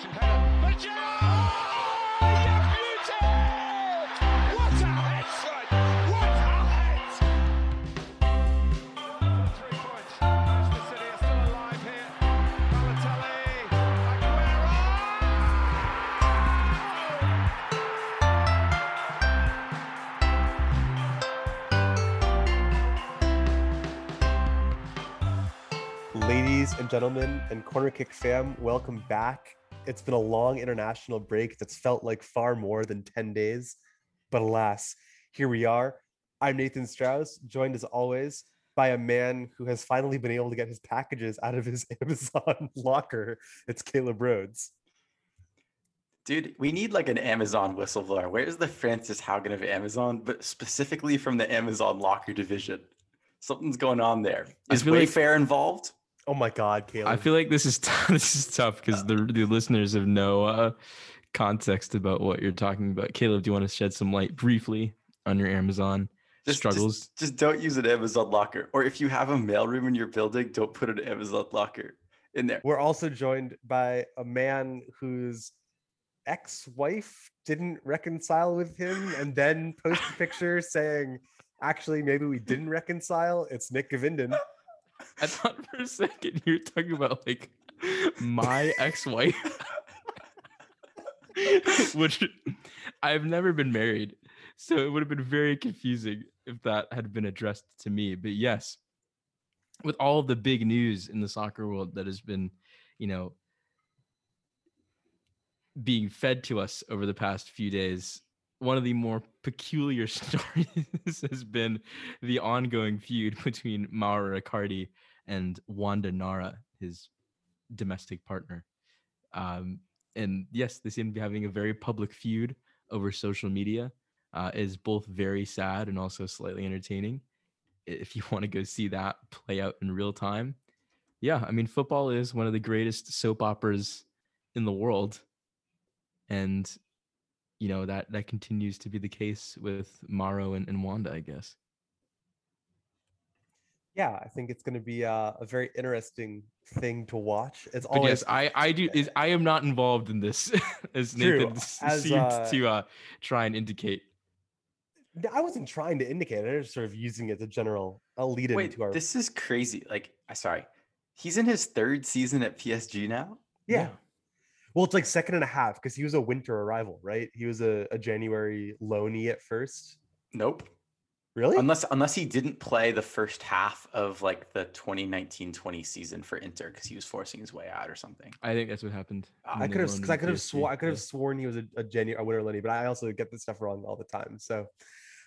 Crossing header. But oh, you beauty! What a head, son! What a head! Three points. Manchester City are still alive here. Balotelli, Aguero! Ladies and gentlemen, and Corner Kick fam, welcome back. It's been a long international break that's felt like far more than 10 days. But alas, here we are. I'm Nathan Strauss, joined as always by a man who has finally been able to get his packages out of his Amazon locker. It's Caleb Rhodes. Dude, we need like an Amazon whistleblower. Where's the Frances Haugen of Amazon, but specifically from the Amazon locker division? Something's going on there. Is I Is like- Wayfair involved? Oh my God, Caleb. I feel like this is t- this is tough because the the listeners have no uh, context about what you're talking about. Caleb, do you want to shed some light briefly on your Amazon Just- struggles? Just, just don't use an Amazon locker. Or if you have a mailroom in your building, don't put an Amazon locker in there. We're also joined by a man whose ex-wife didn't reconcile with him and then post a picture saying, actually, maybe we didn't reconcile. It's Nick Gavinden. I thought for a second you were talking about like my ex-wife, which I've never been married, so it would have been very confusing if that had been addressed to me. But yes, with all the big news in the soccer world that has been, you know, being fed to us over the past few days, one of the more peculiar stories has been the ongoing feud between Mauro Icardi and Wanda Nara, his domestic partner. Um, and yes, they seem to be having a very public feud over social media. Uh, is both very sad and also slightly entertaining. If you want to go see that play out in real time, yeah, I mean, football is one of the greatest soap operas in the world, and you know that that continues to be the case with Maro and, and Wanda, I guess. Yeah, I think it's going to be uh, a very interesting thing to watch. It's But always yes, I I do is I am not involved in this, as True, Nathan s- as, seems uh, to uh, try and indicate. I wasn't trying to indicate. I was just sort of using it as a general a lead Wait, into our this is crazy. Like, I sorry. He's in his third season at PSG now? yeah. Well, it's like second and a half because he was a winter arrival, right? He was a, a January loanee at first. Nope. Really? Unless unless he didn't play the first half of like the 2019-20 season for Inter because he was forcing his way out or something. I think that's what happened. I I could have because I could have PSG, sworn I could yeah. have sworn he was a, a January a winter loanee, but I also get this stuff wrong all the time. So,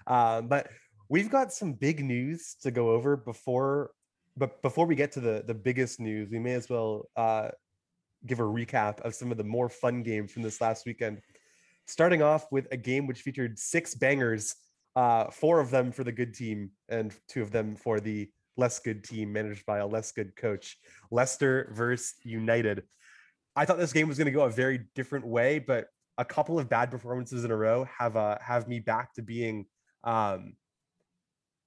um, but we've got some big news to go over before, but before we get to the the biggest news, we may as well uh, give a recap of some of the more fun games from this last weekend. Starting off with a game which featured six bangers, uh, four of them for the good team and two of them for the less good team managed by a less good coach. Leicester versus United. I thought this game was going to go a very different way, but a couple of bad performances in a row have uh, have me back to being um,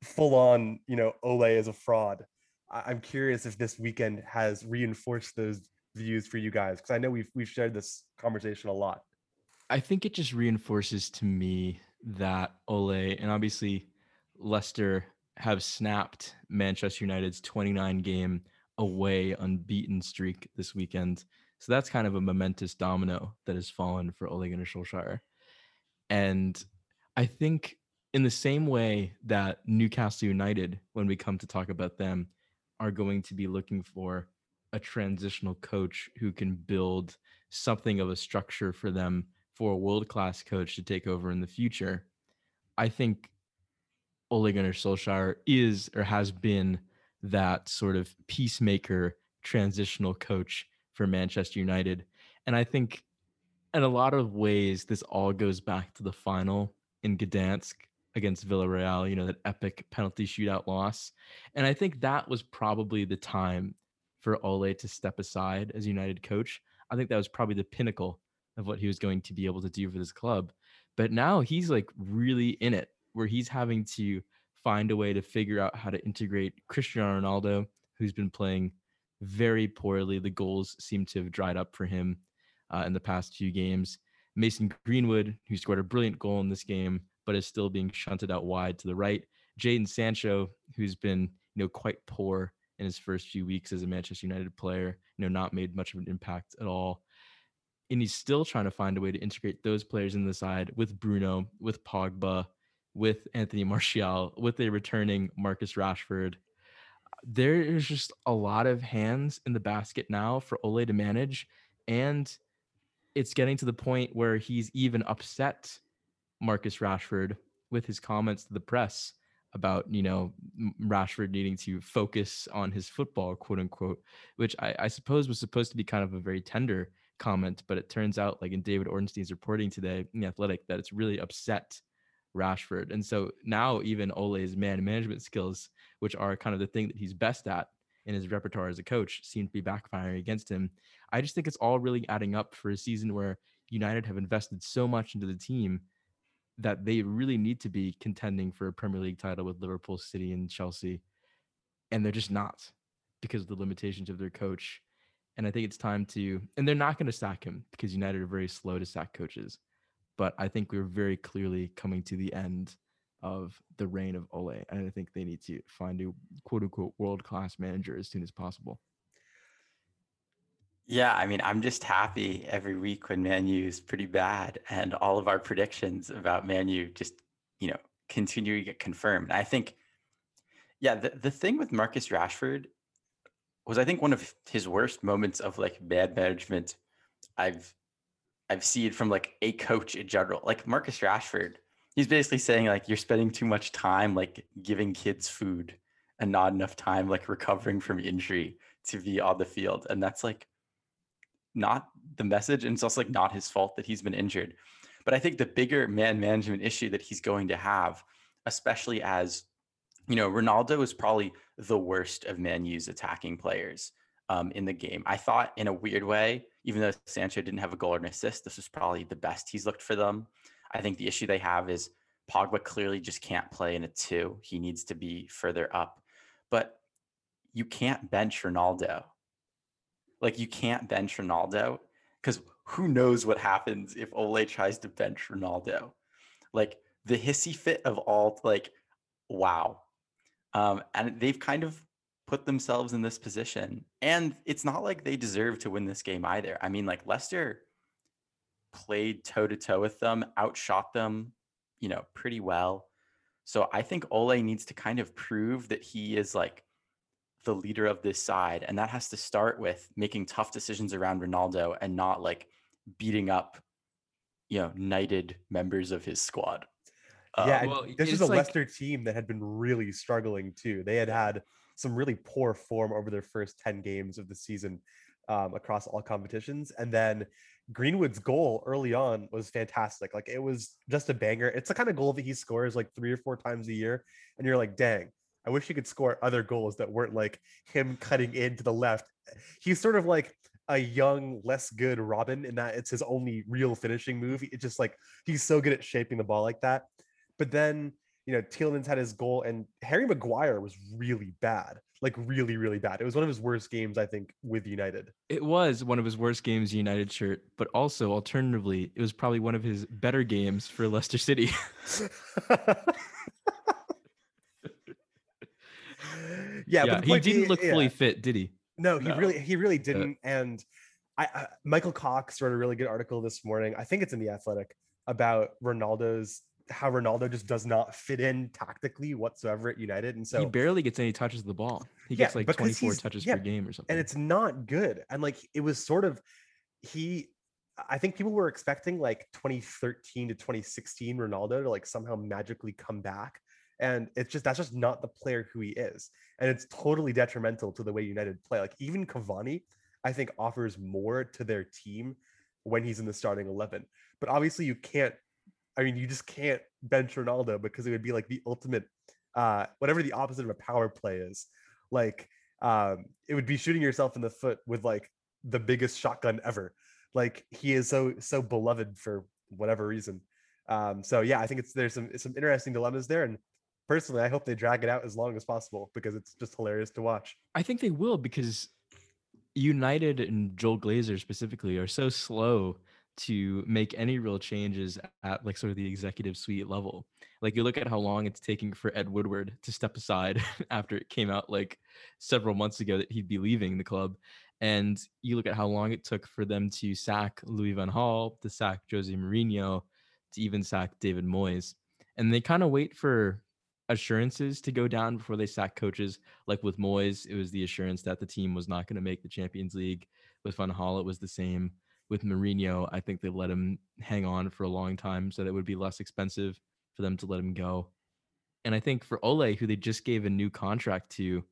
full on, you know, Ole is a fraud. I- I'm curious if this weekend has reinforced those views for you guys because I know we've we've shared this conversation a lot. I think it just reinforces to me that Ole and obviously Leicester have snapped Manchester United's 29 game away unbeaten streak this weekend. So that's kind of a momentous domino that has fallen for Ole Gunnar Solskjaer. And I think in the same way that Newcastle United, when we come to talk about them, are going to be looking for a transitional coach who can build something of a structure for them for a world class coach to take over in the future. I think Ole Gunnar Solskjaer is or has been that sort of peacemaker transitional coach for Manchester United. And I think in a lot of ways, this all goes back to the final in Gdansk against Villarreal, you know, that epic penalty shootout loss. And I think that was probably the time for Ole to step aside as United coach. I think that was probably the pinnacle of what he was going to be able to do for this club. But now he's like really in it, where he's having to find a way to figure out how to integrate Cristiano Ronaldo, who's been playing very poorly. The goals seem to have dried up for him. uh, in the past few games. Mason Greenwood, who scored a brilliant goal in this game, but is still being shunted out wide to the right. Jadon Sancho, who's been you know quite poor in his first few weeks as a Manchester United player, you know, not made much of an impact at all. And he's still trying to find a way to integrate those players in the side with Bruno, with Pogba, with Anthony Martial, with a returning Marcus Rashford. There is just a lot of hands in the basket now for Ole to manage. And it's getting to the point where he's even upset Marcus Rashford with his comments to the press about you know Rashford needing to focus on his football, quote unquote, which I, I, suppose was supposed to be kind of a very tender comment, but it turns out, like in David Ornstein's reporting today in the Athletic, that it's really upset Rashford, and so now even Ole's man management skills, which are kind of the thing that he's best at in his repertoire as a coach, seem to be backfiring against him. I just think it's all really adding up for a season where United have invested so much into the team that they really need to be contending for a Premier League title with Liverpool, City, and Chelsea, and they're just not because of the limitations of their coach. And I think it's time to, and they're not going to sack him because United are very slow to sack coaches. But I think we're very clearly coming to the end of the reign of Ole, and I think they need to find a quote unquote world class manager as soon as possible. Yeah, I mean, I'm just happy every week when Manu is pretty bad, and all of our predictions about Manu just, you know, continue to get confirmed. I think, yeah, the, the thing with Marcus Rashford was, I think, one of his worst moments of like bad management I've I've seen from like a coach in general. Like Marcus Rashford, he's basically saying like you're spending too much time like giving kids food and not enough time like recovering from injury to be on the field, and that's like not the message and it's also like not his fault that he's been injured. But i think the bigger man management issue that he's going to have especially as you know ronaldo is probably the worst of man u's attacking players um, in the game. I thought in a weird way even though sancho didn't have a goal or an assist this was probably the best he's looked for them. I think the issue they have is pogba clearly just can't play in a two. He needs to be further up. But you can't bench ronaldo like you can't bench Ronaldo because who knows what happens if Ole tries to bench Ronaldo. Like the hissy fit of all like wow. Um, and they've kind of put themselves in this position. And it's not like they deserve to win this game either. I mean, like Leicester played toe to toe with them, outshot them, you know, pretty well. So I think Ole needs to kind of prove that he is like the leader of this side. And that has to start with making tough decisions around Ronaldo and not like beating up, you know, knighted members of his squad. Yeah, Um, well, this is a like- Leicester team that had been really struggling too. They had had some really poor form over their first 10 games of the season um, across all competitions. And then Greenwood's goal early on was fantastic. Like it was just a banger. It's the kind of goal that he scores like three or four times a year. And you're like, dang, I wish he could score other goals that weren't like him cutting in to the left. He's sort of like a young, less good Robben in that it's his only real finishing move. It's just like he's so good at shaping the ball like that. But then, you know, Tielemans had his goal, and Harry Maguire was really bad, like really, really bad. It was one of his worst games, I think, with United. It was one of his worst games, United shirt, but also alternatively, it was probably one of his better games for Leicester City. yeah, but he didn't look yeah. fully fit, did he? No, he No. really, he really uh, didn't. And I, Michael Cox wrote a really good article this morning. I think it's in the Athletic about Ronaldo's how Ronaldo just does not fit in tactically whatsoever at United, and so he barely gets any touches of the ball. He Yeah, gets like 24 touches yeah, per game or something. and it's not good. And like it was sort of he I think people were expecting like 2013 to 2016 Ronaldo to like somehow magically come back. And it's just that's just not the player who he is. And it's totally detrimental to the way United play. Like even Cavani, I think offers more to their team when he's in the starting 11. But obviously you can't I mean you just can't bench Ronaldo because it would be like the ultimate uh whatever the opposite of a power play is. Like um it would be shooting yourself in the foot with like the biggest shotgun ever like he is so so beloved for whatever reason um so yeah i think it's there's some some interesting dilemmas there and personally i hope they drag it out as long as possible because it's just hilarious to watch I think they will because United and Joel Glazer specifically are so slow to make any real changes at like sort of the executive suite level. Like you look at how long it's taking for Ed Woodward to step aside after it came out like several months ago that he'd be leaving the club. And you look at how long it took for them to sack Louis Van Gaal, to sack Jose Mourinho, to even sack David Moyes. And they kind of wait for assurances to go down before they sack coaches. Like with Moyes, it was the assurance that the team was not going to make the Champions League. With Van Gaal, it was the same. With Mourinho, I think they let him hang on for a long time so that it would be less expensive for them to let him go. And I think for Ole, who they just gave a new contract to,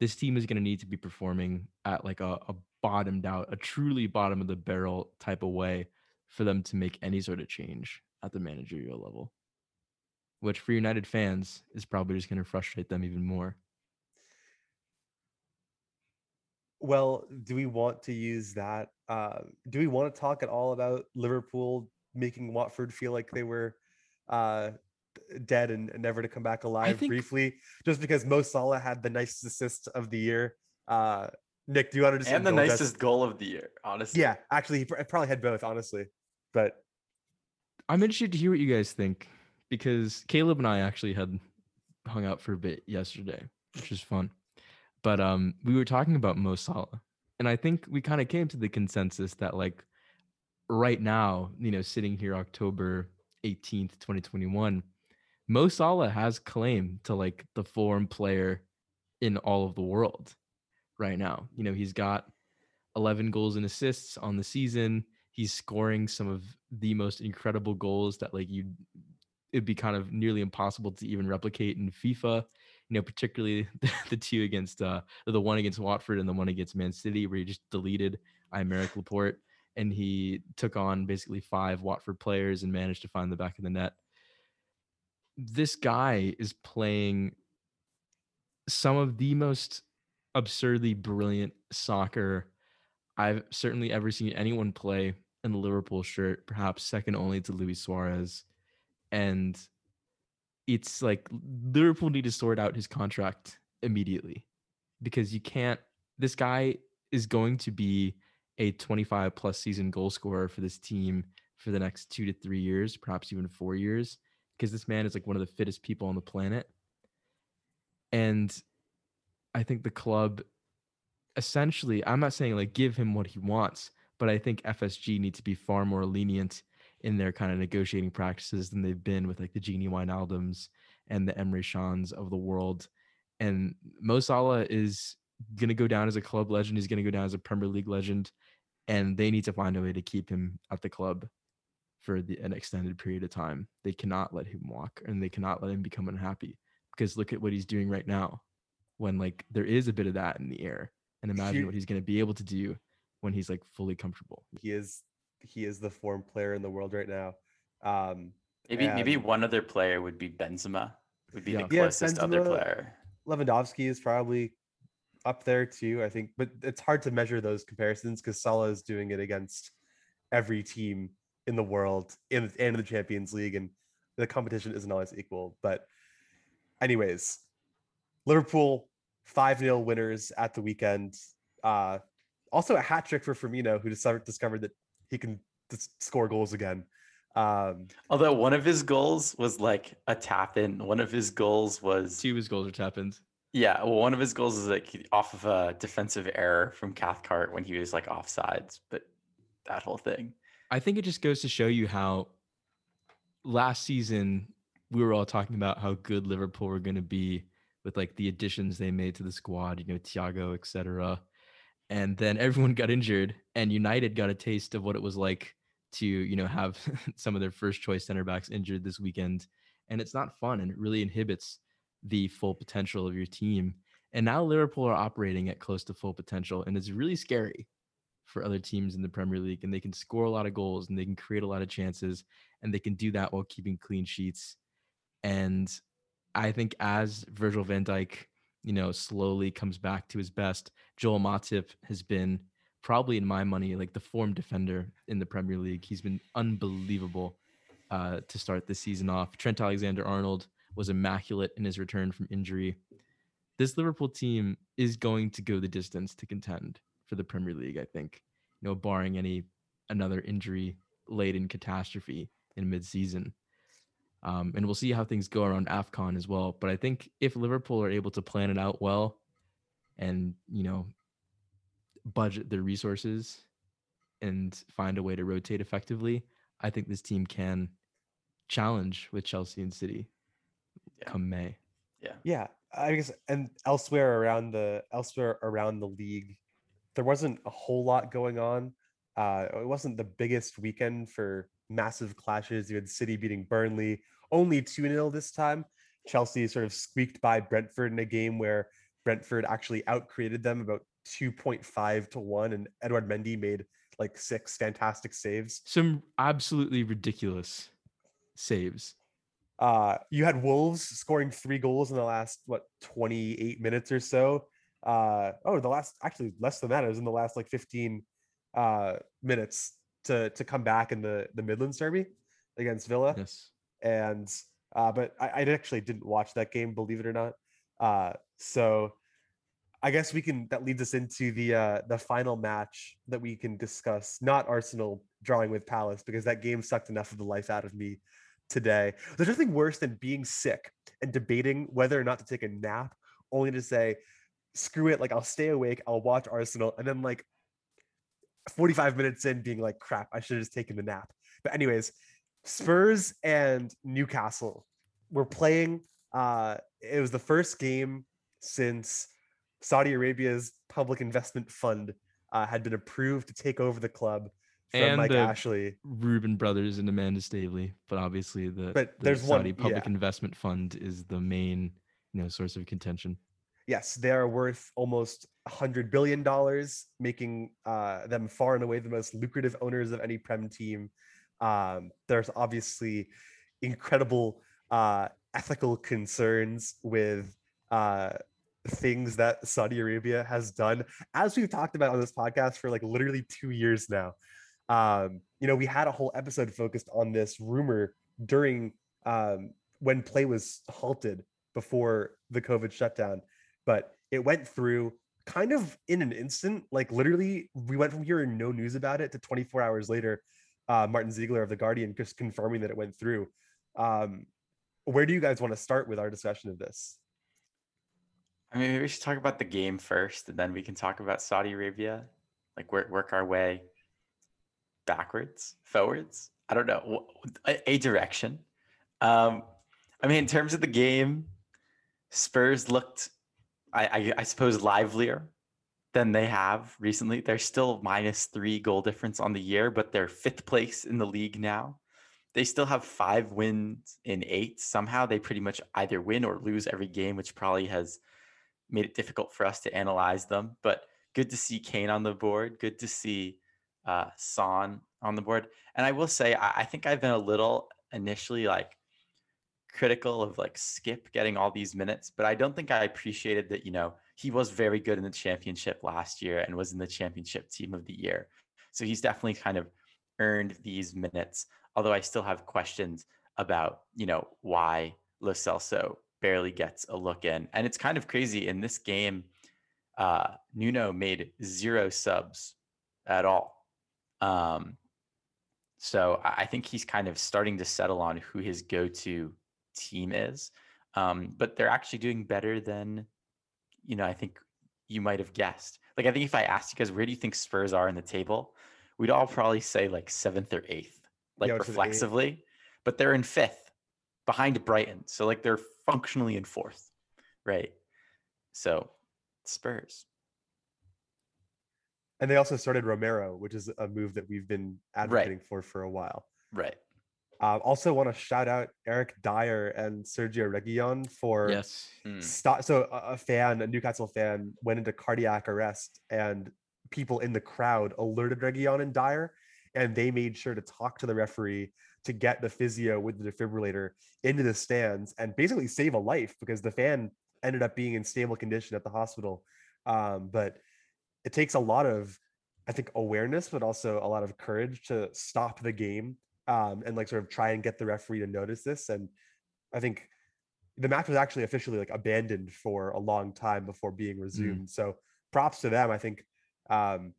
this team is going to need to be performing at like a, a bottomed out, a truly bottom of the barrel type of way for them to make any sort of change at the managerial level which for United fans is probably just going to frustrate them even more. Well, do we want to use that? Uh, do we want to talk at all about Liverpool making Watford feel like they were uh, dead and and never to come back alive think- briefly? Just because Mo Salah had the nicest assist of the year. Uh, Nick, do you want to just and the indulge us? nicest goal of the year, honestly. Yeah, actually, he probably had both, honestly. But I'm interested to hear what you guys think because Caleb and I actually had hung out for a bit yesterday, which was fun. But um, we were talking about Mo Salah, and I think we kind of came to the consensus that like right now, you know, sitting here October 18th, 2021, Mo Salah has claim to like the form player in all of the world right now. You know, he's got 11 goals and assists on the season. He's scoring some of the most incredible goals that like you it'd be kind of nearly impossible to even replicate in FIFA. You know, particularly the, the two against uh the one against Watford and the one against Man City, where he just deleted Aymeric Laporte and he took on basically five Watford players and managed to find the back of the net. This guy is playing some of the most absurdly brilliant soccer I've certainly ever seen anyone play in the Liverpool shirt, perhaps second only to Luis Suarez. And it's like Liverpool need to sort out his contract immediately because you can't. This guy is going to be a 25 plus season goal scorer for this team for the next two to three years, perhaps even four years, because this man is like one of the fittest people on the planet. And I think the club essentially, I'm not saying like give him what he wants, but I think FSG need to be far more lenient in their kind of negotiating practices than they've been with like the Gini Wijnaldums and the Emre Cans of the world. And Mo Salah is going to go down as a club legend. He's going to go down as a Premier League legend, and they need to find a way to keep him at the club for the, an extended period of time. They cannot let him walk, and they cannot let him become unhappy because look at what he's doing right now. When like there is a bit of that in the air, and imagine what he's going to be able to do when he's like fully comfortable. he is he is the form player in the world right now. Um, Maybe maybe one other player would be Benzema. Would be Yeah. the Yeah, closest other player. Lewandowski is probably up there too, I think, but it's hard to measure those comparisons because Salah is doing it against every team in the world in and in the Champions League, and the competition isn't always equal. But, anyways, Liverpool 5 0 winners at the weekend. Uh, also, a hat trick for Firmino, who discovered, discovered that he can s- score goals again. Um, Although one of his goals was like a tap in. One of his goals was Two of his goals are tap ins. yeah. Well, one of his goals is like off of a defensive error from Cathcart when he was like offsides. But that whole thing. I think it just goes to show you how last season we were all talking about how good Liverpool were going to be with like the additions they made to the squad, you know, Thiago, etc. And then everyone got injured, and United got a taste of what it was like to, you know, have some of their first choice center backs injured this weekend. And it's not fun, and it really inhibits the full potential of your team. And now Liverpool are operating at close to full potential, and it's really scary for other teams in the Premier League, and they can score a lot of goals and they can create a lot of chances, and they can do that while keeping clean sheets. And I think as Virgil van Dijk, you know, slowly comes back to his best, Joel Matip has been probably in my money like the form defender in the Premier League. He's been unbelievable uh, to start this season off. Trent Alexander Arnold was immaculate in his return from injury. This Liverpool team is going to go the distance to contend for the Premier League. I think, you know, barring any another injury laden catastrophe in mid-season. Um, and we'll see how things go around AFCON as well. But I think if Liverpool are able to plan it out well and, you know, budget their resources and find a way to rotate effectively, I think this team can challenge with Chelsea and City Yeah. come May. Yeah, Yeah. I guess, and elsewhere around the elsewhere around the league, there wasn't a whole lot going on. Uh, it wasn't the biggest weekend for massive clashes. You had City beating Burnley only 2 0 this time. Chelsea sort of squeaked by Brentford in a game where Brentford actually outcreated them about 2.5 to 1, and Edouard Mendy made like six fantastic saves. Some absolutely ridiculous saves. Uh, you had Wolves scoring three goals in the last what 28 minutes or so. Uh, oh, the last actually less than that. It was in the last like 15 uh, minutes to to come back in the the Midlands Derby against Villa. Yes. And uh, but I, I actually didn't watch that game, believe it or not. Uh, so I guess we can that leads us into the uh, the final match that we can discuss. Not Arsenal drawing with Palace because that game sucked enough of the life out of me today. There's nothing worse than being sick and debating whether or not to take a nap, only to say, screw it, like I'll stay awake, I'll watch Arsenal, and then like 45 minutes in being like, crap, I should have just taken the nap. But anyways, Spurs and Newcastle were playing. Uh, it was the first game since Saudi Arabia's public investment fund uh, had been approved to take over the club from And Mike Ashley. Reuben Brothers and Amanda Staveley, but obviously the, But the there's one- Public yeah. Investment Fund is the main, you know, source of contention. Yes, they are worth almost a hundred billion dollars, making uh, them far and away the most lucrative owners of any Prem team. Um, there's obviously incredible uh, ethical concerns with uh, things that Saudi Arabia has done, as we've talked about on this podcast for like literally two years now. Um, you know, we had a whole episode focused on this rumor during um, when play was halted before the COVID shutdown but it went through kind of in an instant. Like literally, we went from hearing no news about it to 24 hours later, uh, Martyn Ziegler of the Guardian just confirming that it went through. Um, where do you guys want to start with our discussion of this? I mean, maybe we should talk about the game first, and then we can talk about Saudi Arabia. Like work work our way backwards, forwards. I don't know a, a direction. Um, I mean, in terms of the game, Spurs looked, I, I, I suppose, livelier than they have recently. They're still minus three goal difference on the year, but they're fifth place in the league now. They still have five wins in eight. Somehow they pretty much either win or lose every game, which probably has made it difficult for us to analyze them. But good to see Kane on the board. Good to see uh, Son on the board. And I will say, I, I think I've been a little initially like critical of like Skip getting all these minutes, but I don't think I appreciated that, you know, he was very good in the championship last year and was in the championship team of the year. So he's definitely kind of earned these minutes, although I still have questions about, you know, why Lo Celso barely gets a look in. And it's kind of crazy in this game, uh, Nuno made zero subs at all. Um, so I think he's kind of starting to settle on who his go-to team is. Um, but they're actually doing better than, you know, I think you might have guessed. Like I think if I asked you guys, where do you think Spurs are in the table? We'd all probably say like seventh or eighth, like Yeah, I would say eighth. reflexively. But they're in fifth, behind Brighton. So like they're functionally in fourth, right? So Spurs. And they also started Romero, which is a move that we've been advocating for for a while. Right. Uh, also, want to shout out Eric Dier and Sergio Reguilon for Yes. Mm. stop so a, a fan a newcastle fan went into cardiac arrest and people in the crowd alerted Reguilon and Dier and they made sure to talk to the referee to get the physio with the defibrillator into the stands and basically save a life because the fan ended up being in stable condition at the hospital um, but it takes a lot of i think awareness but also a lot of courage to stop the game um, and like sort of try and get the referee to notice this and i think the match was actually officially like abandoned for a long time before being resumed. So props to them. I think Um,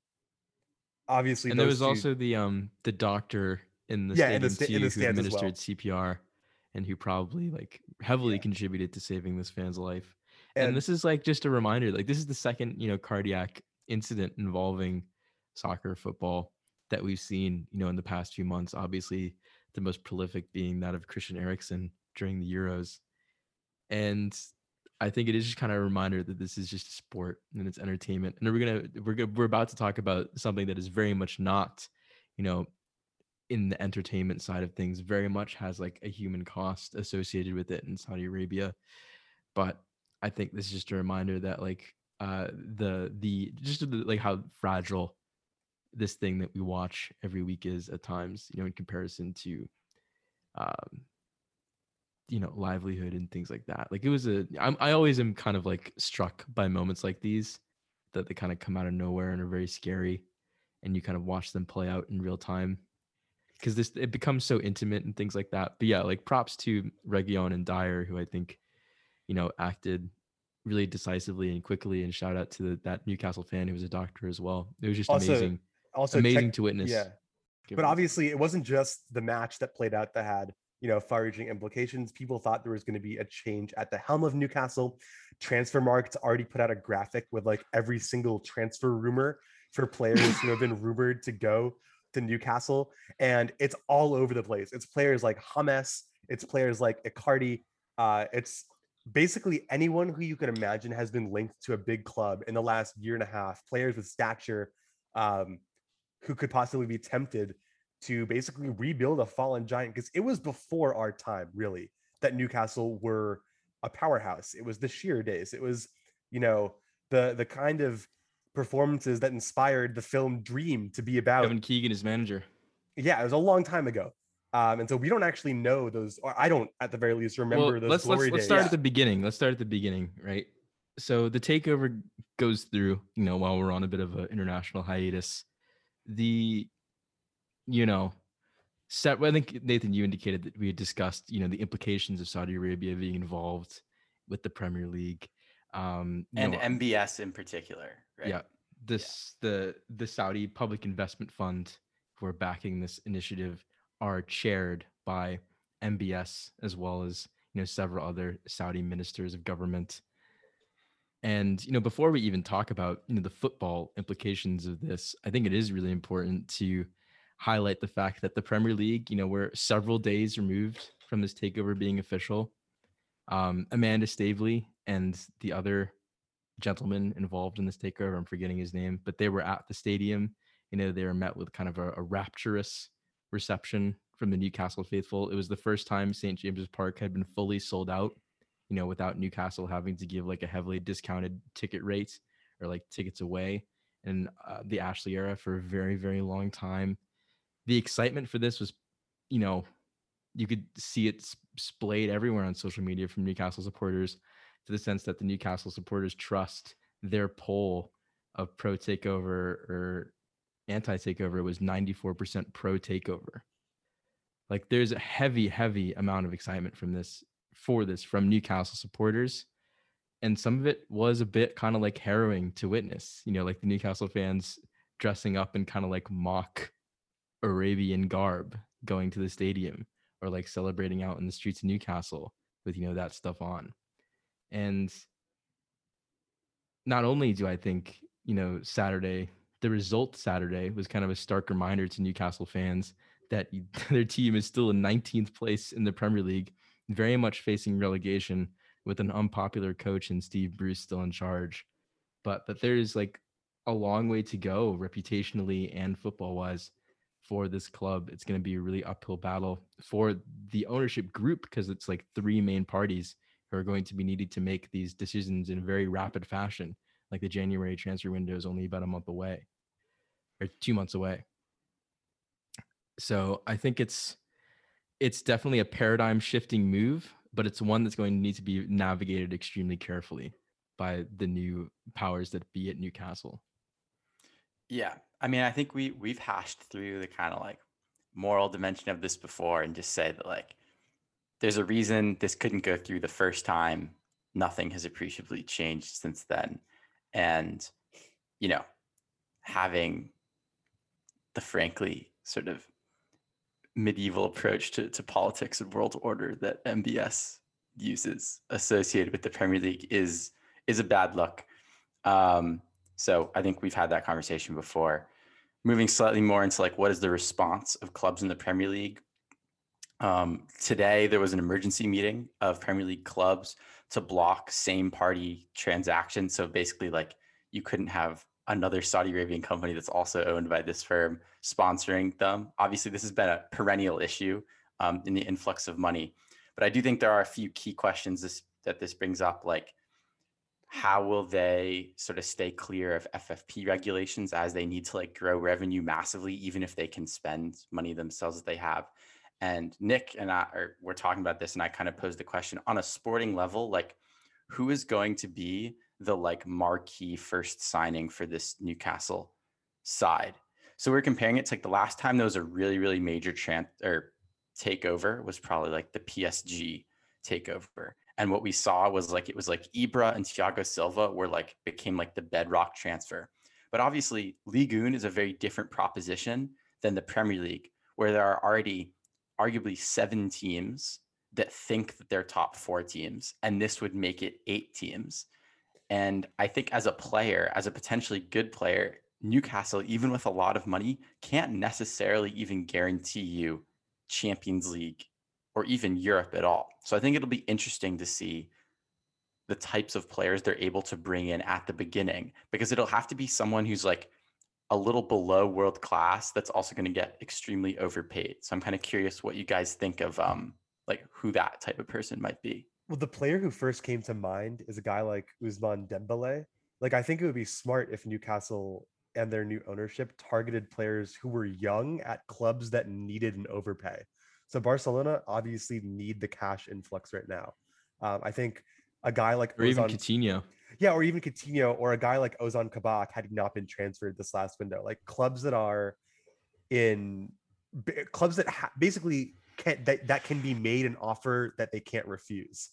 obviously, and there was two- also the um the doctor in the Yeah, stadium in the sta- in the who as well. administered CPR and who probably like heavily Yeah. contributed to saving this fan's life. And, and this is like just a reminder like this is the second you know cardiac incident involving soccer football that we've seen you know in the past few months obviously the most prolific being that of christian eriksen during the euros. And i think it is just kind of a reminder that this is just a sport and it's entertainment. And we're gonna we're gonna, we're about to talk about something that is very much not you know in the entertainment side of things very much has like a human cost associated with it in saudi arabia. But I think this is just a reminder that like uh the the just the, like how fragile this thing that we watch every week is at times, you know, in comparison to um you know livelihood and things like that. Like it was a I'm, I always am kind of like struck by moments like these that they kind of come out of nowhere and are very scary and you kind of watch them play out in real time because this it becomes so intimate and things like that. But yeah, like props to Reguilon and Dier who I think you know, acted really decisively and quickly. And shout out to the, that Newcastle fan who was a doctor as well. It was just Also, amazing, also amazing to witness. Yeah, Give but it- obviously it wasn't just the match that played out that had you know far-reaching implications. People thought there was going to be a change at the helm of newcastle. Transfer markets already put out a graphic with like every single transfer rumor for players who have been rumored to go to newcastle and it's all over the place. It's players like Hamas, it's players like icardi uh, it's basically anyone who you can imagine has been linked to a big club in the last year and a half. Players with stature um, who could possibly be tempted to basically rebuild a fallen giant because it was before our time really that newcastle were a powerhouse it was the Shearer days it was you know the the kind of performances that inspired the film dream to be about Kevin Keegan is manager. yeah it was a long time ago um, and so we don't actually know those or i don't at the very least remember Well, those let's let's, glory let's days start at the beginning. Let's start at the beginning, right? So the takeover goes through, you know, while we're on a bit of an international hiatus. The, you know, set. Well, I think Nathan, you indicated that we had discussed, you know, the implications of Saudi Arabia being involved with the Premier League, um, and know, MBS in particular, right? Yeah. This the the Saudi Public Investment Fund who are backing this initiative are chaired by MBS as well as you know several other Saudi ministers of government. And you know before we even talk about you know the football implications of this, I think it is really important to highlight the fact that the Premier League, you know, we're several days removed from this takeover being official. Um, Amanda Staveley and the other gentleman involved in this takeover. I'm forgetting his name, but they were at the stadium. You know, they were met with kind of a, a rapturous reception from the Newcastle faithful. It was the first time St. James's Park had been fully sold out, you know, without Newcastle having to give like a heavily discounted ticket rate or like tickets away in uh, the Ashley era for a very, very long time. The excitement for this was, you know, you could see it splayed everywhere on social media from Newcastle supporters to the sense that the Newcastle supporters trust their poll of pro takeover or anti takeover was 94% pro takeover. Like there's a heavy, heavy amount of excitement from this for this from Newcastle supporters. And some of it was a bit kind of like harrowing to witness, you know, like the Newcastle fans dressing up in kind of like mock Arabian garb going to the stadium or like celebrating out in the streets of Newcastle with, you know, that stuff on. And not only do I think, you know, Saturday, the result Saturday was kind of a stark reminder to Newcastle fans that their team is still in 19th place in the Premier League, very much facing relegation with an unpopular coach and Steve Bruce still in charge. But that there's like a long way to go reputationally and football wise for this club. It's going to be a really uphill battle for the ownership group because it's like three main parties who are going to be needed to make these decisions in a very rapid fashion. Like the January transfer window is only about a month away or two months away. So I think it's it's definitely a paradigm shifting move, but it's one that's going to need to be navigated extremely carefully by the new powers that be at Newcastle. Yeah. I mean, I think we we've hashed through the kind of like moral dimension of this before and just say that like there's a reason this couldn't go through the first time. Nothing has appreciably changed since then. And you know, having the frankly sort of medieval approach to, to politics and world order that MBS uses associated with the Premier League is is a bad look. Um, so I think we've had that conversation before. Moving slightly more into like what is the response of clubs in the Premier League? Um, today there was an emergency meeting of Premier League clubs to block same party transactions. So basically, like you couldn't have another Saudi Arabian company that's also owned by this firm sponsoring them. Obviously, this has been a perennial issue um, in the influx of money. But I do think there are a few key questions this, that this brings up, like how will they sort of stay clear of FFP regulations as they need to like grow revenue massively, even if they can spend money themselves that they have. And Nick and I are we're talking about this, and I kind of posed the question on a sporting level, like who is going to be the like marquee first signing for this Newcastle side? So we're comparing it to like the last time there was a really, really major trans or takeover was probably like the PSG takeover. And what we saw was like it was like Ibra and Thiago Silva were like became like the bedrock transfer. But obviously, Ligue 1 is a very different proposition than the Premier League, where there are already arguably seven teams that think that they're top four teams, and this would make it eight teams. And I think as a player, as a potentially good player, Newcastle, even with a lot of money, can't necessarily even guarantee you Champions League or even Europe at all. So I think it'll be interesting to see the types of players they're able to bring in at the beginning because it'll have to be someone who's like a little below world class that's also going to get extremely overpaid. So I'm kind of curious what you guys think of um like who that type of person might be. Well, the player who first came to mind is a guy like Ousmane Dembele. Like I think it would be smart if Newcastle and their new ownership targeted players who were young at clubs that needed an overpay. So Barcelona obviously need the cash influx right now. Um, I think a guy like or even Ozan- Coutinho. yeah, or even Coutinho or a guy like Ozan Kabak had not been transferred this last window. Like clubs that are in clubs that ha- basically can that, that can be made an offer that they can't refuse.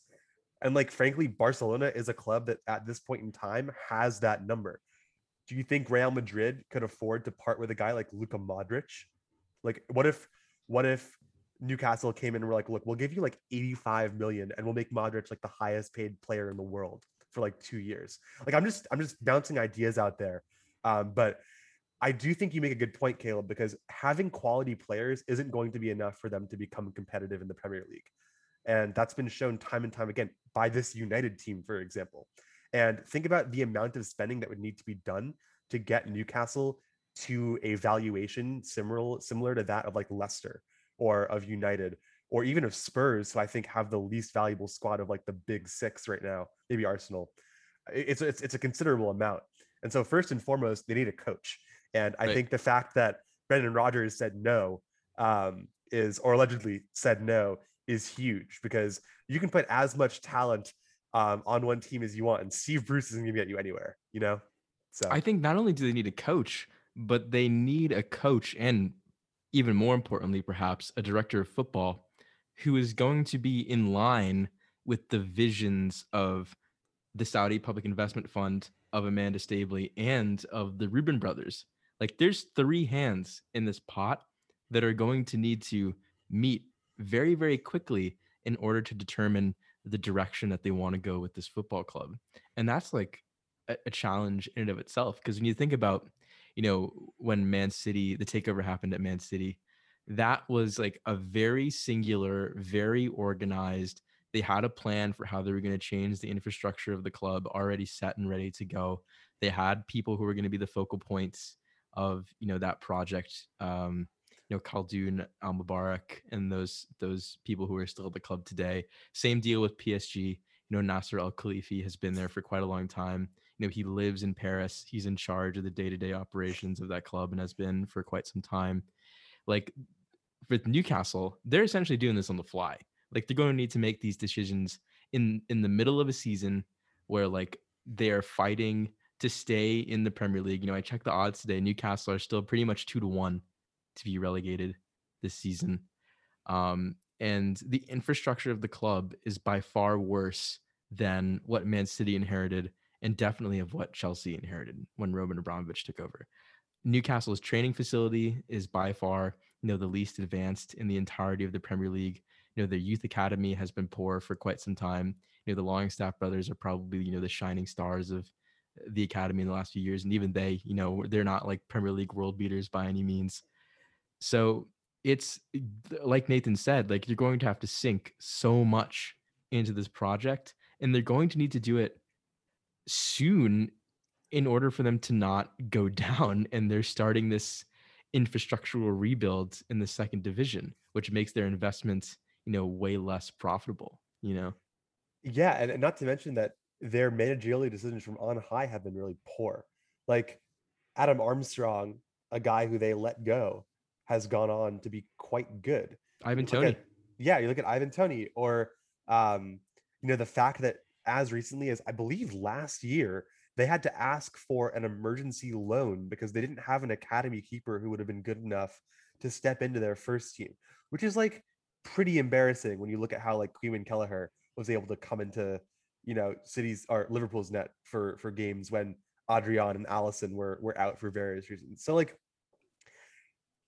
And like frankly, Barcelona is a club that at this point in time has that number. Do you think Real Madrid could afford to part with a guy like Luka Modric? Like what if what if Newcastle came in and were like, look, we'll give you like 85 million and we'll make Modric like the highest paid player in the world for like two years. Like I'm just I'm just bouncing ideas out there. Um, but I do think you make a good point, Caleb, because having quality players isn't going to be enough for them to become competitive in the Premier League. And that's been shown time and time again by this United team, for example. And think about the amount of spending that would need to be done to get Newcastle to a valuation similar similar to that of like Leicester or of United or even of Spurs, who I think have the least valuable squad of like the big six right now, maybe Arsenal. It's it's it's a considerable amount. And so first and foremost, they need a coach. And I Right. think the fact that Brendan Rodgers said no um, is, or allegedly said no, is huge because you can put as much talent um, on one team as you want, and Steve Bruce isn't going to get you anywhere. You know, so I think not only do they need a coach, but they need a coach and even more importantly, perhaps a director of football who is going to be in line with the visions of the Saudi Public Investment Fund, of Amanda Staveley, and of the Reuben brothers. Like there's three hands in this pot that are going to need to meet very, very quickly in order to determine the direction that they want to go with this football club. And that's like a, a challenge in and of itself. Because when you think about, you know, when Man City, the takeover happened at Man City, that was like a very singular, very organized. They had a plan for how they were going to change the infrastructure of the club already set and ready to go. They had people who were going to be the focal points of, you know, that project. Um, you know, Khaldoon Al Mubarak and those those people who are still at the club today. Same deal with PSG. You know, Nasser Al Khelaifi has been there for quite a long time. You know, he lives in Paris. He's in charge of the day-to-day operations of that club and has been for quite some time. Like with Newcastle, they're essentially doing this on the fly. Like they're going to need to make these decisions in in the middle of a season where like they are fighting to stay in the Premier League. You know, I checked the odds today. Newcastle are still pretty much two to one to be relegated this season. Um, and the infrastructure of the club is by far worse than what Man City inherited, and definitely of what Chelsea inherited when Roman Abramovich took over. Newcastle's training facility is by far, you know, the least advanced in the entirety of the Premier League. You know, their youth academy has been poor for quite some time. You know, the Longstaff brothers are probably, you know, the shining stars of the academy in the last few years. And even they, you know, they're not like Premier League world beaters by any means. So it's like Nathan said, like you're going to have to sink so much into this project and they're going to need to do it soon in order for them to not go down and they're starting this infrastructural rebuild in the second division which makes their investments you know way less profitable you know Yeah, and and not to mention that their managerial decisions from on high have been really poor. Like Adam Armstrong, a guy who they let go, has gone on to be quite good. Ivan Toney at- yeah, you look at Ivan Toney, or um, you know, the fact that as recently as I believe last year, they had to ask for an emergency loan because they didn't have an academy keeper who would have been good enough to step into their first team, which is like pretty embarrassing when you look at how like Caoimhin Kelleher was able to come into, you know, cities or Liverpool's net for for games when Adrian and Alisson were were out for various reasons. So like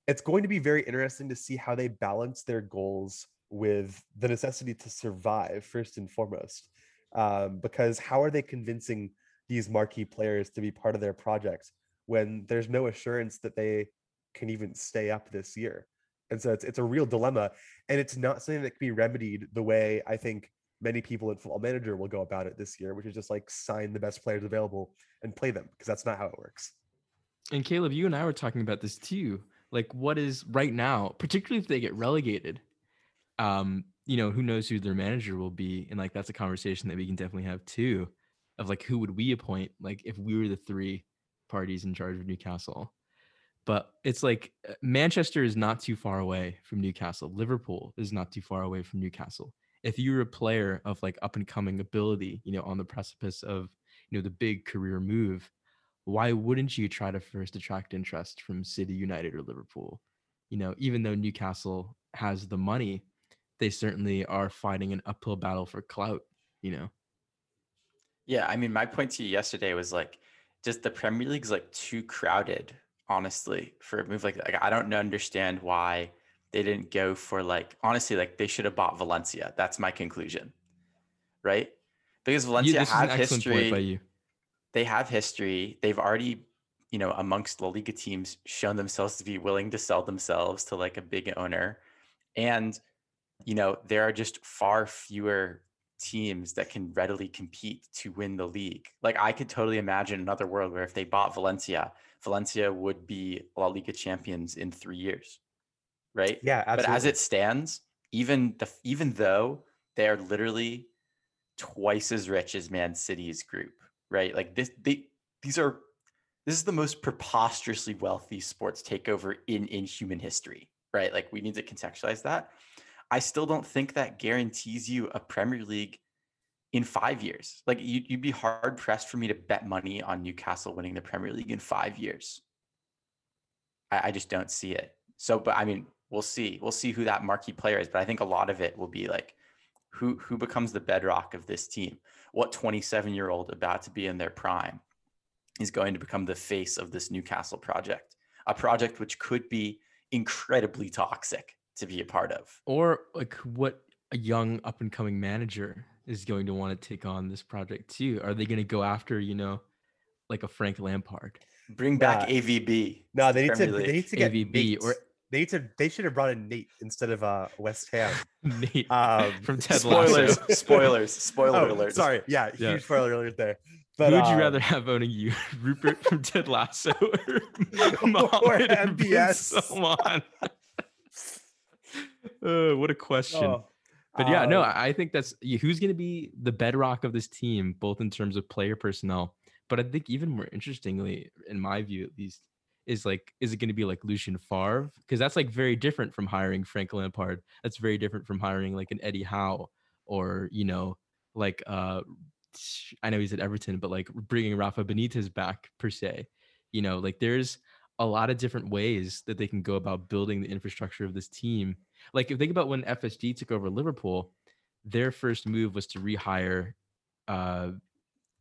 it's going to be very interesting to see how they balance their goals with the necessity to survive first and foremost um, because how are they convincing these marquee players to be part of their project when there's no assurance that they can even stay up this year and so it's, it's a real dilemma and it's not something that can be remedied the way i think many people in football manager will go about it this year which is just like sign the best players available and play them because that's not how it works. And caleb you and i were talking about this too like what is right now particularly if they get relegated um you know who knows who their manager will be and like that's a conversation that we can definitely have too of like who would we appoint like if we were the three parties in charge of newcastle. But it's like uh, manchester is not too far away from newcastle. Liverpool is not too far away from newcastle if you're a player of like up and coming ability you know on the precipice of you know the big career move why wouldn't you try to first attract interest from city united or liverpool you know even though newcastle has the money they certainly are fighting an uphill battle for clout you know Yeah, I mean, my point to you yesterday was like, just the Premier League's like too crowded, honestly, for a move like that. Like, I don't understand why they didn't go for like, honestly, like they should have bought Valencia. That's my conclusion, right? Because Valencia an have history. you They have history. They've already, you know, amongst La Liga teams, shown themselves to be willing to sell themselves to like a big owner, and you know, there are just far fewer teams that can readily compete to win the league. Like I could totally imagine another world where if they bought Valencia, Valencia would be La Liga champions in three years, right? yeah But as it stands, even the even though they are literally twice as rich as Man City's group, right? Like this, they these are this is the most preposterously wealthy sports takeover in in human history, right? Like we need to contextualize that. I still don't think that guarantees you a Premier League in five years. Like you, you'd be hard pressed for me to bet money on Newcastle winning the Premier League in five years. I, I just don't see it. So, but I mean, we'll see. We'll see who that marquee player is. But I think a lot of it will be like who who becomes the bedrock of this team. What 27 year old about to be in their prime is going to become the face of this Newcastle project, a project which could be incredibly toxic to be a part of. or like what a young up and coming manager is going to want to take on this project too are they going to go after you know like a frank lampard Bring back Nah. AVB. no they need to Premier they need to get AVB Nate. or- they need to they should have brought in nate instead of uh west ham Nate um from ted Spoilers, Lasso. spoilers, spoiler oh, alert. sorry yeah, Yeah. huge spoiler alert there but Who would you uh, rather have owning you, Rupert from Ted Lasso or Mohammed bin MBS? Salman? Uh, what a question! oh, but yeah, no, um, I I think that's who's going to be the bedrock of this team, both in terms of player personnel. But I think even more interestingly, in my view at least, is like, is it going to be like Lucien Favre? Because that's like very different from hiring Frank Lampard. That's very different from hiring like an Eddie Howe or you know, like uh, I know he's at Everton, but like bringing Rafa Benitez back per se. You know, like there's a lot of different ways that they can go about building the infrastructure of this team. Like if you think about when FSG took over Liverpool, their first move was to rehire uh,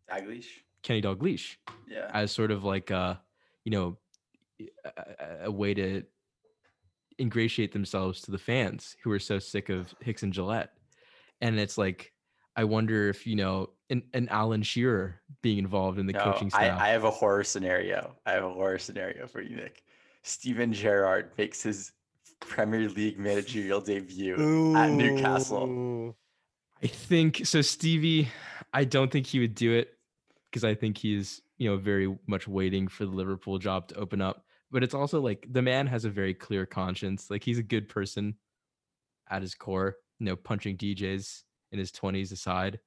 Dalglish. Kenny Dalglish Yeah. as sort of like uh, you know, a, a way to ingratiate themselves to the fans who are so sick of Hicks and Gillett. And it's like, I wonder if you know an, an Alan Shearer being involved in the No, coaching I, staff. I have a horror scenario. I have a horror scenario for you, Nick. Steven Gerrard makes his Premier League managerial debut at Newcastle. I think so, Stevie. I don't think he would do it because I think he's you know very much waiting for the Liverpool job to open up. But it's also like the man has a very clear conscience. Like he's a good person at his core. You know, punching DJs in his twenties aside.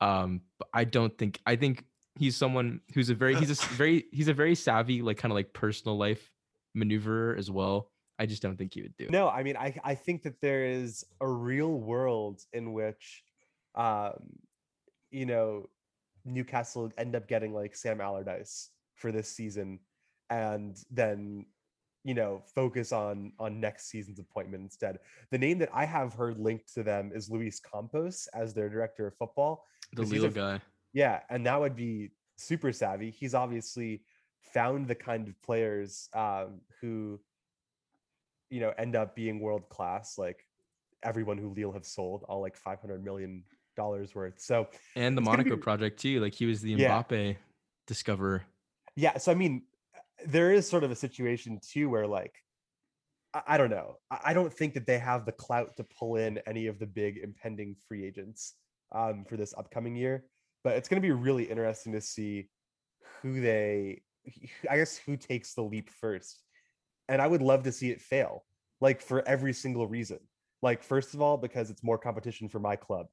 Um, but I don't think. I think he's someone who's a very he's a very he's a very savvy like kind of like personal life maneuverer as well. I just don't think he would do it. No, I mean, I, I think that there is a real world in which, um, you know, Newcastle end up getting like Sam Allardyce for this season, and then, you know, focus on on next season's appointment instead. The name that I have heard linked to them is Luis Campos as their director of football. The 'cause he's Lille a- guy. Yeah, and that would be super savvy. He's obviously found the kind of players um, who, you know, end up being world class, like everyone who Lille have sold, all like five hundred million dollars worth. So and the Monaco be- project too. Like he was the Yeah. Mbappe discoverer. yeah, so I mean, there is sort of a situation too where like, I, I don't know, I, I don't think that they have the clout to pull in any of the big impending free agents um, for this upcoming year. But it's going to be really interesting to see who they, I guess, who takes the leap first. And I would love to see it fail, like for every single reason. Like, first of all, because it's more competition for my club.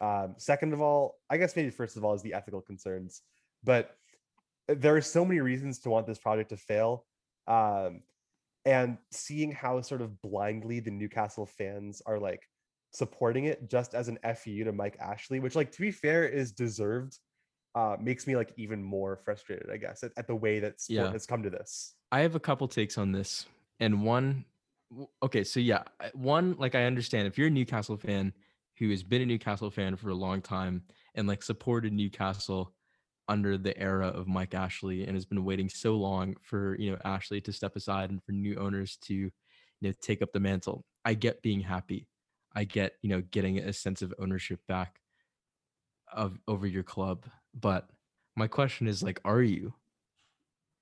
Um, second of all, I guess maybe first of all is the ethical concerns. But there are so many reasons to want this project to fail. Um, and seeing how sort of blindly the Newcastle fans are like supporting it just as an FU to Mike Ashley, which like to be fair is deserved, uh, makes me like even more frustrated, I guess, at, at the way that sport Yeah. has come to this. I have a couple takes on this, and one, okay, so yeah, one like I understand if you're a Newcastle fan who has been a Newcastle fan for a long time and like supported Newcastle under the era of Mike Ashley and has been waiting so long for you know Ashley to step aside and for new owners to you know take up the mantle. I get being happy. I get you know getting a sense of ownership back of over your club, but my question is like, are you?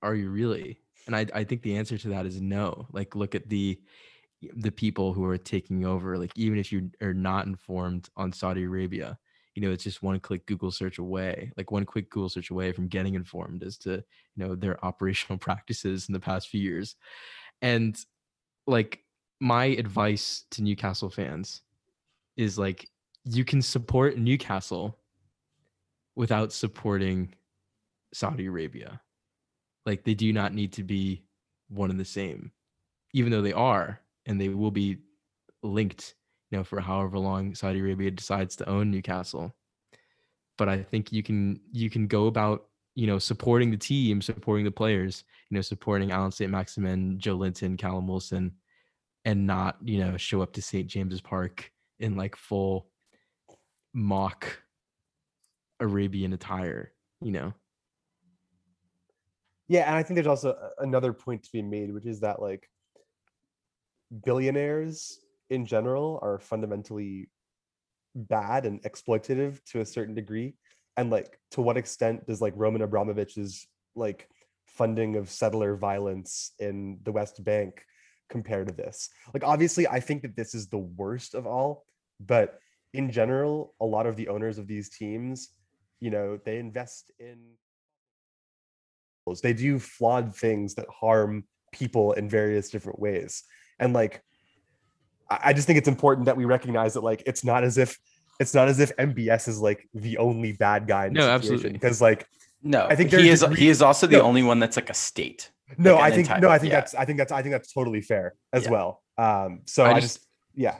Are you really? And I I think the answer to that is no. Like look at the the people who are taking over. Like even if you are not informed on Saudi Arabia, you know, it's just one click Google search away, like one quick Google search away from getting informed as to, you know, their operational practices in the past few years. And like my advice to Newcastle fans is like you can support Newcastle without supporting Saudi Arabia. Like they do not need to be one and the same, even though they are, and they will be linked, you know, for however long Saudi Arabia decides to own Newcastle. But I think you can you can go about you know supporting the team, supporting the players, you know, supporting Allan Saint-Maximin, Joe Linton, Callum Wilson, and not you know show up to St. James's Park in like full mock Arabian attire, you know. Yeah, and I think there's also another point to be made, which is that like billionaires in general are fundamentally bad and exploitative to a certain degree. And like to what extent does like Roman Abramovich's like funding of settler violence in the West Bank compare to this? Like obviously I think that this is the worst of all, but in general, a lot of the owners of these teams, you know, they invest in they do flawed things that harm people in various different ways and like i I just think it's important that we recognize that like it's not as if it's not as if mbs is like the only bad guy in No, absolutely. because like No, I think he is. degree- He is also the No. only one that's like a state. no Like i an think no i think yeah. that's i think that's i think that's totally fair as Yeah. well um so I i, just- just yeah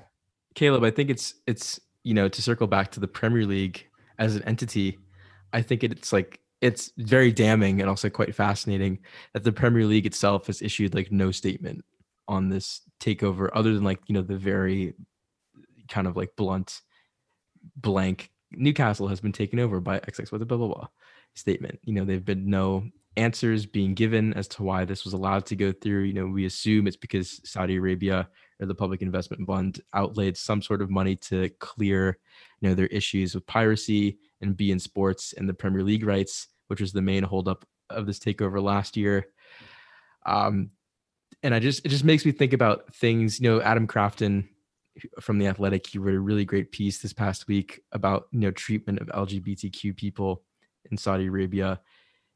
Caleb, I think it's it's you know to circle back to the Premier League as an entity, I think it's like it's very damning and also quite fascinating that the Premier League itself has issued like no statement on this takeover other than like you know the very kind of like blunt blank Newcastle has been taken over by XX with a blah blah blah statement. You know, they've been no answers being given as to why this was allowed to go through. You know, we assume it's because Saudi Arabia or the Public Investment Fund outlaid some sort of money to clear, you know, their issues with piracy and beIN Sports and the Premier League rights, which was the main holdup of this takeover last year. Um, and I just it just makes me think about things. You know, Adam Crafton from the Athletic, he wrote a really great piece this past week about you know treatment of LGBTQ people in Saudi Arabia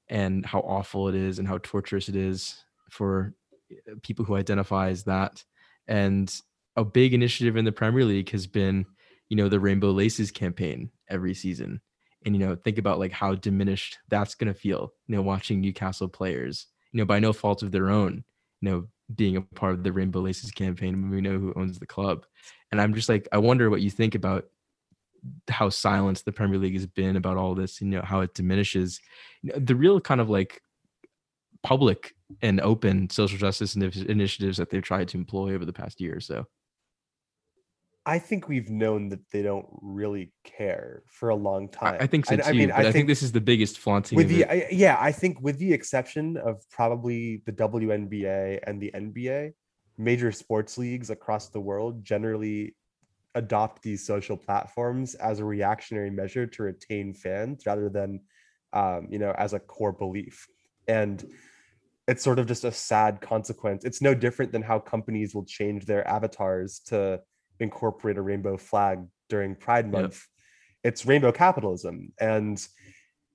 and how awful it is and how torturous it is for uh, people who identify as that. And a big initiative in the Premier League has been, you know, the Rainbow Laces campaign every season. And, you know, think about like how diminished that's going to feel, you know, watching Newcastle players, you know, by no fault of their own, you know, being a part of the Rainbow Laces campaign when we know who owns the club. And I'm just like, I wonder what you think about how silenced the Premier League has been about all this, you know, how it diminishes the real kind of like public and open social justice initiatives that they've tried to employ over the past year or so. I think we've known that they don't really care for a long time. I, think so too. I, I mean, I think, I think, this is the biggest flaunting. With the I, yeah, I think with the exception of probably the WNBA and the NBA, major sports leagues across the world generally adopt these social platforms as a reactionary measure to retain fans rather than um, you know as a core belief and it's sort of just a sad consequence it's no different than how companies will change their avatars to incorporate a rainbow flag during pride month yep. it's rainbow capitalism and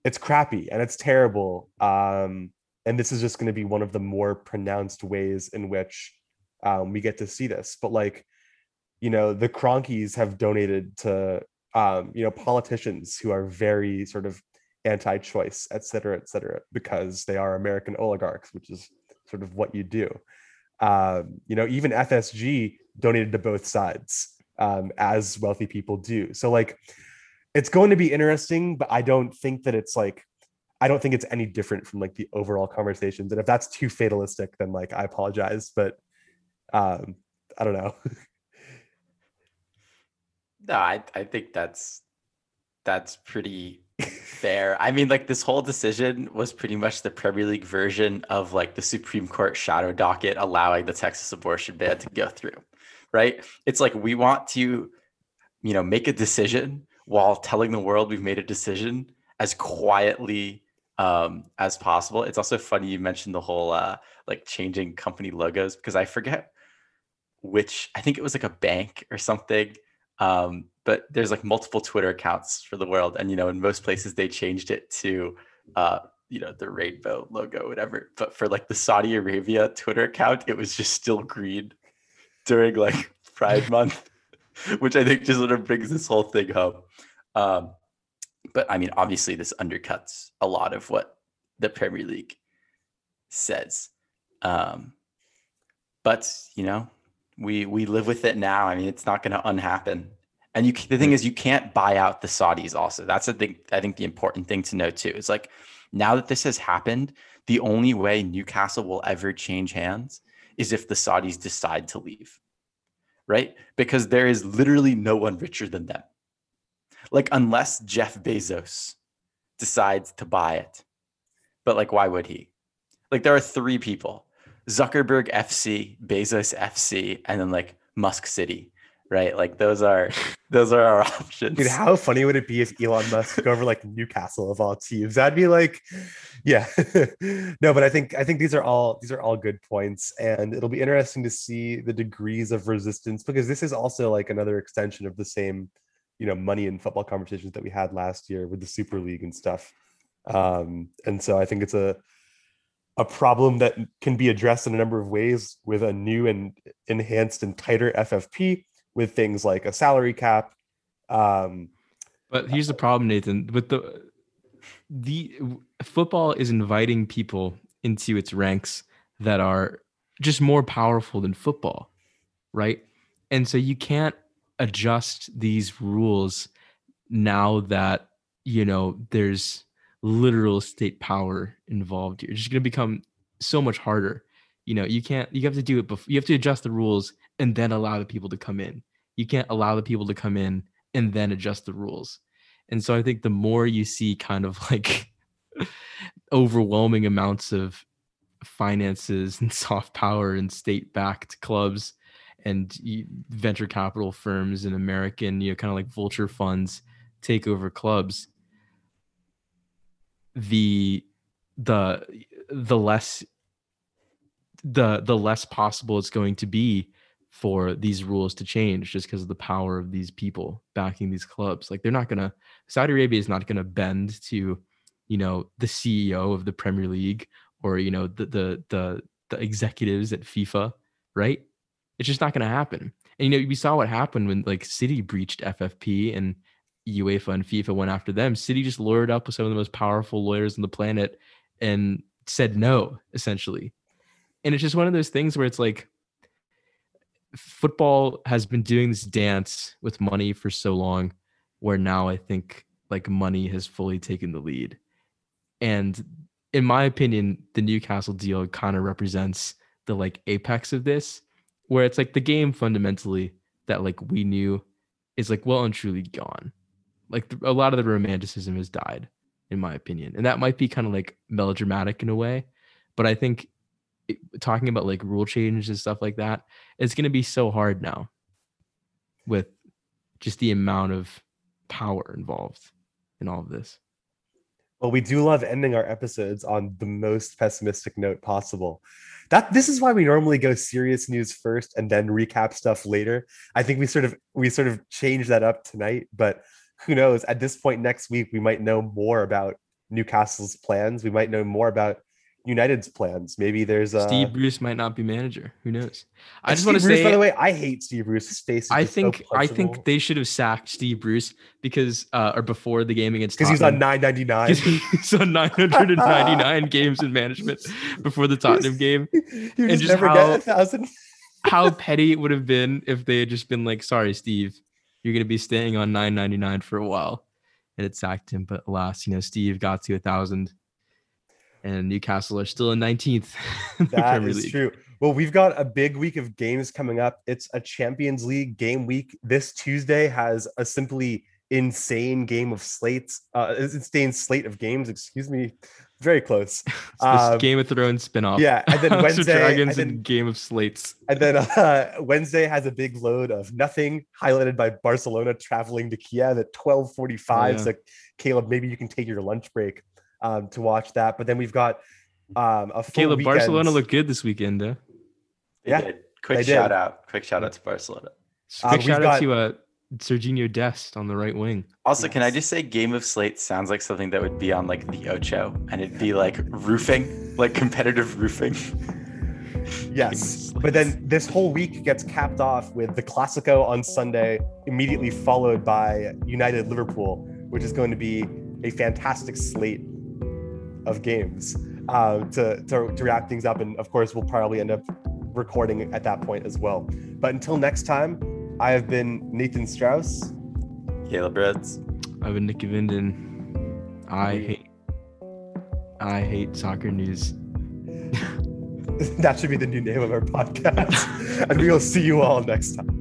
it's crappy and it's terrible um, and this is just going to be one of the more pronounced ways in which um, we get to see this but like you know the Kroenkes have donated to um, you know politicians who are very sort of anti-choice, et cetera, et cetera, because they are American oligarchs, which is sort of what you do. Um, you know, even FSG donated to both sides, um, as wealthy people do. So like, it's going to be interesting, but I don't think that it's like, I don't think it's any different from like the overall conversations. And if that's too fatalistic, then like I apologize, but um, I don't know. No, I I think that's that's pretty fair. I mean, like this whole decision was pretty much the Premier League version of like the Supreme Court shadow docket allowing the Texas abortion ban to go through. Right? It's like we want to, you know, make a decision while telling the world we've made a decision as quietly um, as possible. It's also funny you mentioned the whole uh, like changing company logos because I forget which I think it was like a bank or something um, but there's like multiple Twitter accounts for the world, and you know, in most places they changed it to uh, you know the rainbow logo, whatever. But for like the Saudi Arabia Twitter account, it was just still green during like Pride Month, which I think just sort of brings this whole thing home. Um, but I mean, obviously, this undercuts a lot of what the Premier League says. Um, but you know, we we live with it now. I mean, it's not going to unhappen. And you, the thing is, you can't buy out the Saudis. Also, that's the thing. I think the important thing to know too is like now that this has happened, the only way Newcastle will ever change hands is if the Saudis decide to leave, right? Because there is literally no one richer than them. Like unless Jeff Bezos decides to buy it, but like why would he? Like there are three people Zuckerberg FC, Bezos FC, and then like Musk City, right? Like those are those are our options. Dude, how funny would it be if Elon Musk took over like Newcastle of all teams? That'd be like, yeah. no, but I think I think these are all these are all good points, and it'll be interesting to see the degrees of resistance because this is also like another extension of the same, you know, money and football conversations that we had last year with the Super League and stuff. Um, and so I think it's a a problem that can be addressed in a number of ways with a new and enhanced and tighter FFP with things like a salary cap. Um, but here's the problem, Nathan. With the the football is inviting people into its ranks that are just more powerful than football, right? And so you can't adjust these rules now that you know there's literal state power involved here. It's just going to become so much harder. You know, you can't, you have to do it before, you have to adjust the rules and then allow the people to come in. You can't allow the people to come in and then adjust the rules. And so I think the more you see kind of like overwhelming amounts of finances and soft power and state-backed clubs and venture capital firms and American, you know, kind of like vulture funds take over clubs, the the the less the the less possible it's going to be for these rules to change just because of the power of these people backing these clubs. Like they're not gonna Saudi Arabia is not gonna bend to, you know, the CEO of the Premier League or you know the the the, the executives at FIFA, right? It's just not gonna happen. And you know, we saw what happened when like City breached FFP and UEFA and FIFA went after them. City just lured up with some of the most powerful lawyers on the planet and said no, essentially. And it's just one of those things where it's like football has been doing this dance with money for so long where now I think like money has fully taken the lead. And in my opinion, the Newcastle deal kind of represents the like apex of this, where it's like the game fundamentally that like we knew is like well and truly gone. Like a lot of the romanticism has died, in my opinion, and that might be kind of like melodramatic in a way, but I think talking about like rule change and stuff like that, it's going to be so hard now with just the amount of power involved in all of this. Well, we do love ending our episodes on the most pessimistic note possible. That this is why we normally go serious news first and then recap stuff later. I think we sort of we sort of changed that up tonight, but who knows? At this point next week, we might know more about Newcastle's plans. We might know more about United's plans. Maybe there's a Steve Bruce might not be manager. Who knows? I just Steve want to Bruce, say, by the way, I hate Steve Bruce. I just so think I think they should have sacked Steve Bruce because uh, or before the game against because he's on Tottenham. 999. 'Cause he's on 999 games in management before the Tottenham game. you and just, just never how- get a thousand. How petty it would have been if they had just been like, "Sorry, Steve, you're going to be staying on 999 for a while," and it sacked him. But alas, you know, Steve got to a thousand, and Newcastle are still in 19th. in the That is League. true. Well, we've got a big week of games coming up. It's a Champions League game week. This Tuesday has a simply insane game of slates. Uh, insane slate of games. Excuse me. Very close. Um, Game of Thrones spinoff. yeah, and then Wednesday- Dragons and and, Game of Slates. And then uh, Wednesday has a big load of nothing, highlighted by Barcelona traveling to Kiev at twelve forty-five. Oh, yeah. So, Caleb, maybe you can take your lunch break um, to watch that. But then we've got um, a full Caleb, weekend. Barcelona looked good this weekend, though. They Yeah, did. Quick they did. shout out. Quick shout out to Barcelona. Uh, Quick we've shout got- out to uh, Serginho Dest on the right wing. Also, can I just say Game of Slate sounds like something that would be on like the Ocho and it'd be like roofing, like competitive roofing. Yes. But then this whole week gets capped off with the Classico on Sunday, immediately followed by United Liverpool, which is going to be a fantastic slate of games uh, to, to, to wrap things up. And of course, we'll probably end up recording at that point as well. But until next time, I have been Nathan Strauss. Caleb Rhodes. I've been Nicky Vinden. I We- hate I hate soccer news. that should be the new name of our podcast. and we will see you all next time.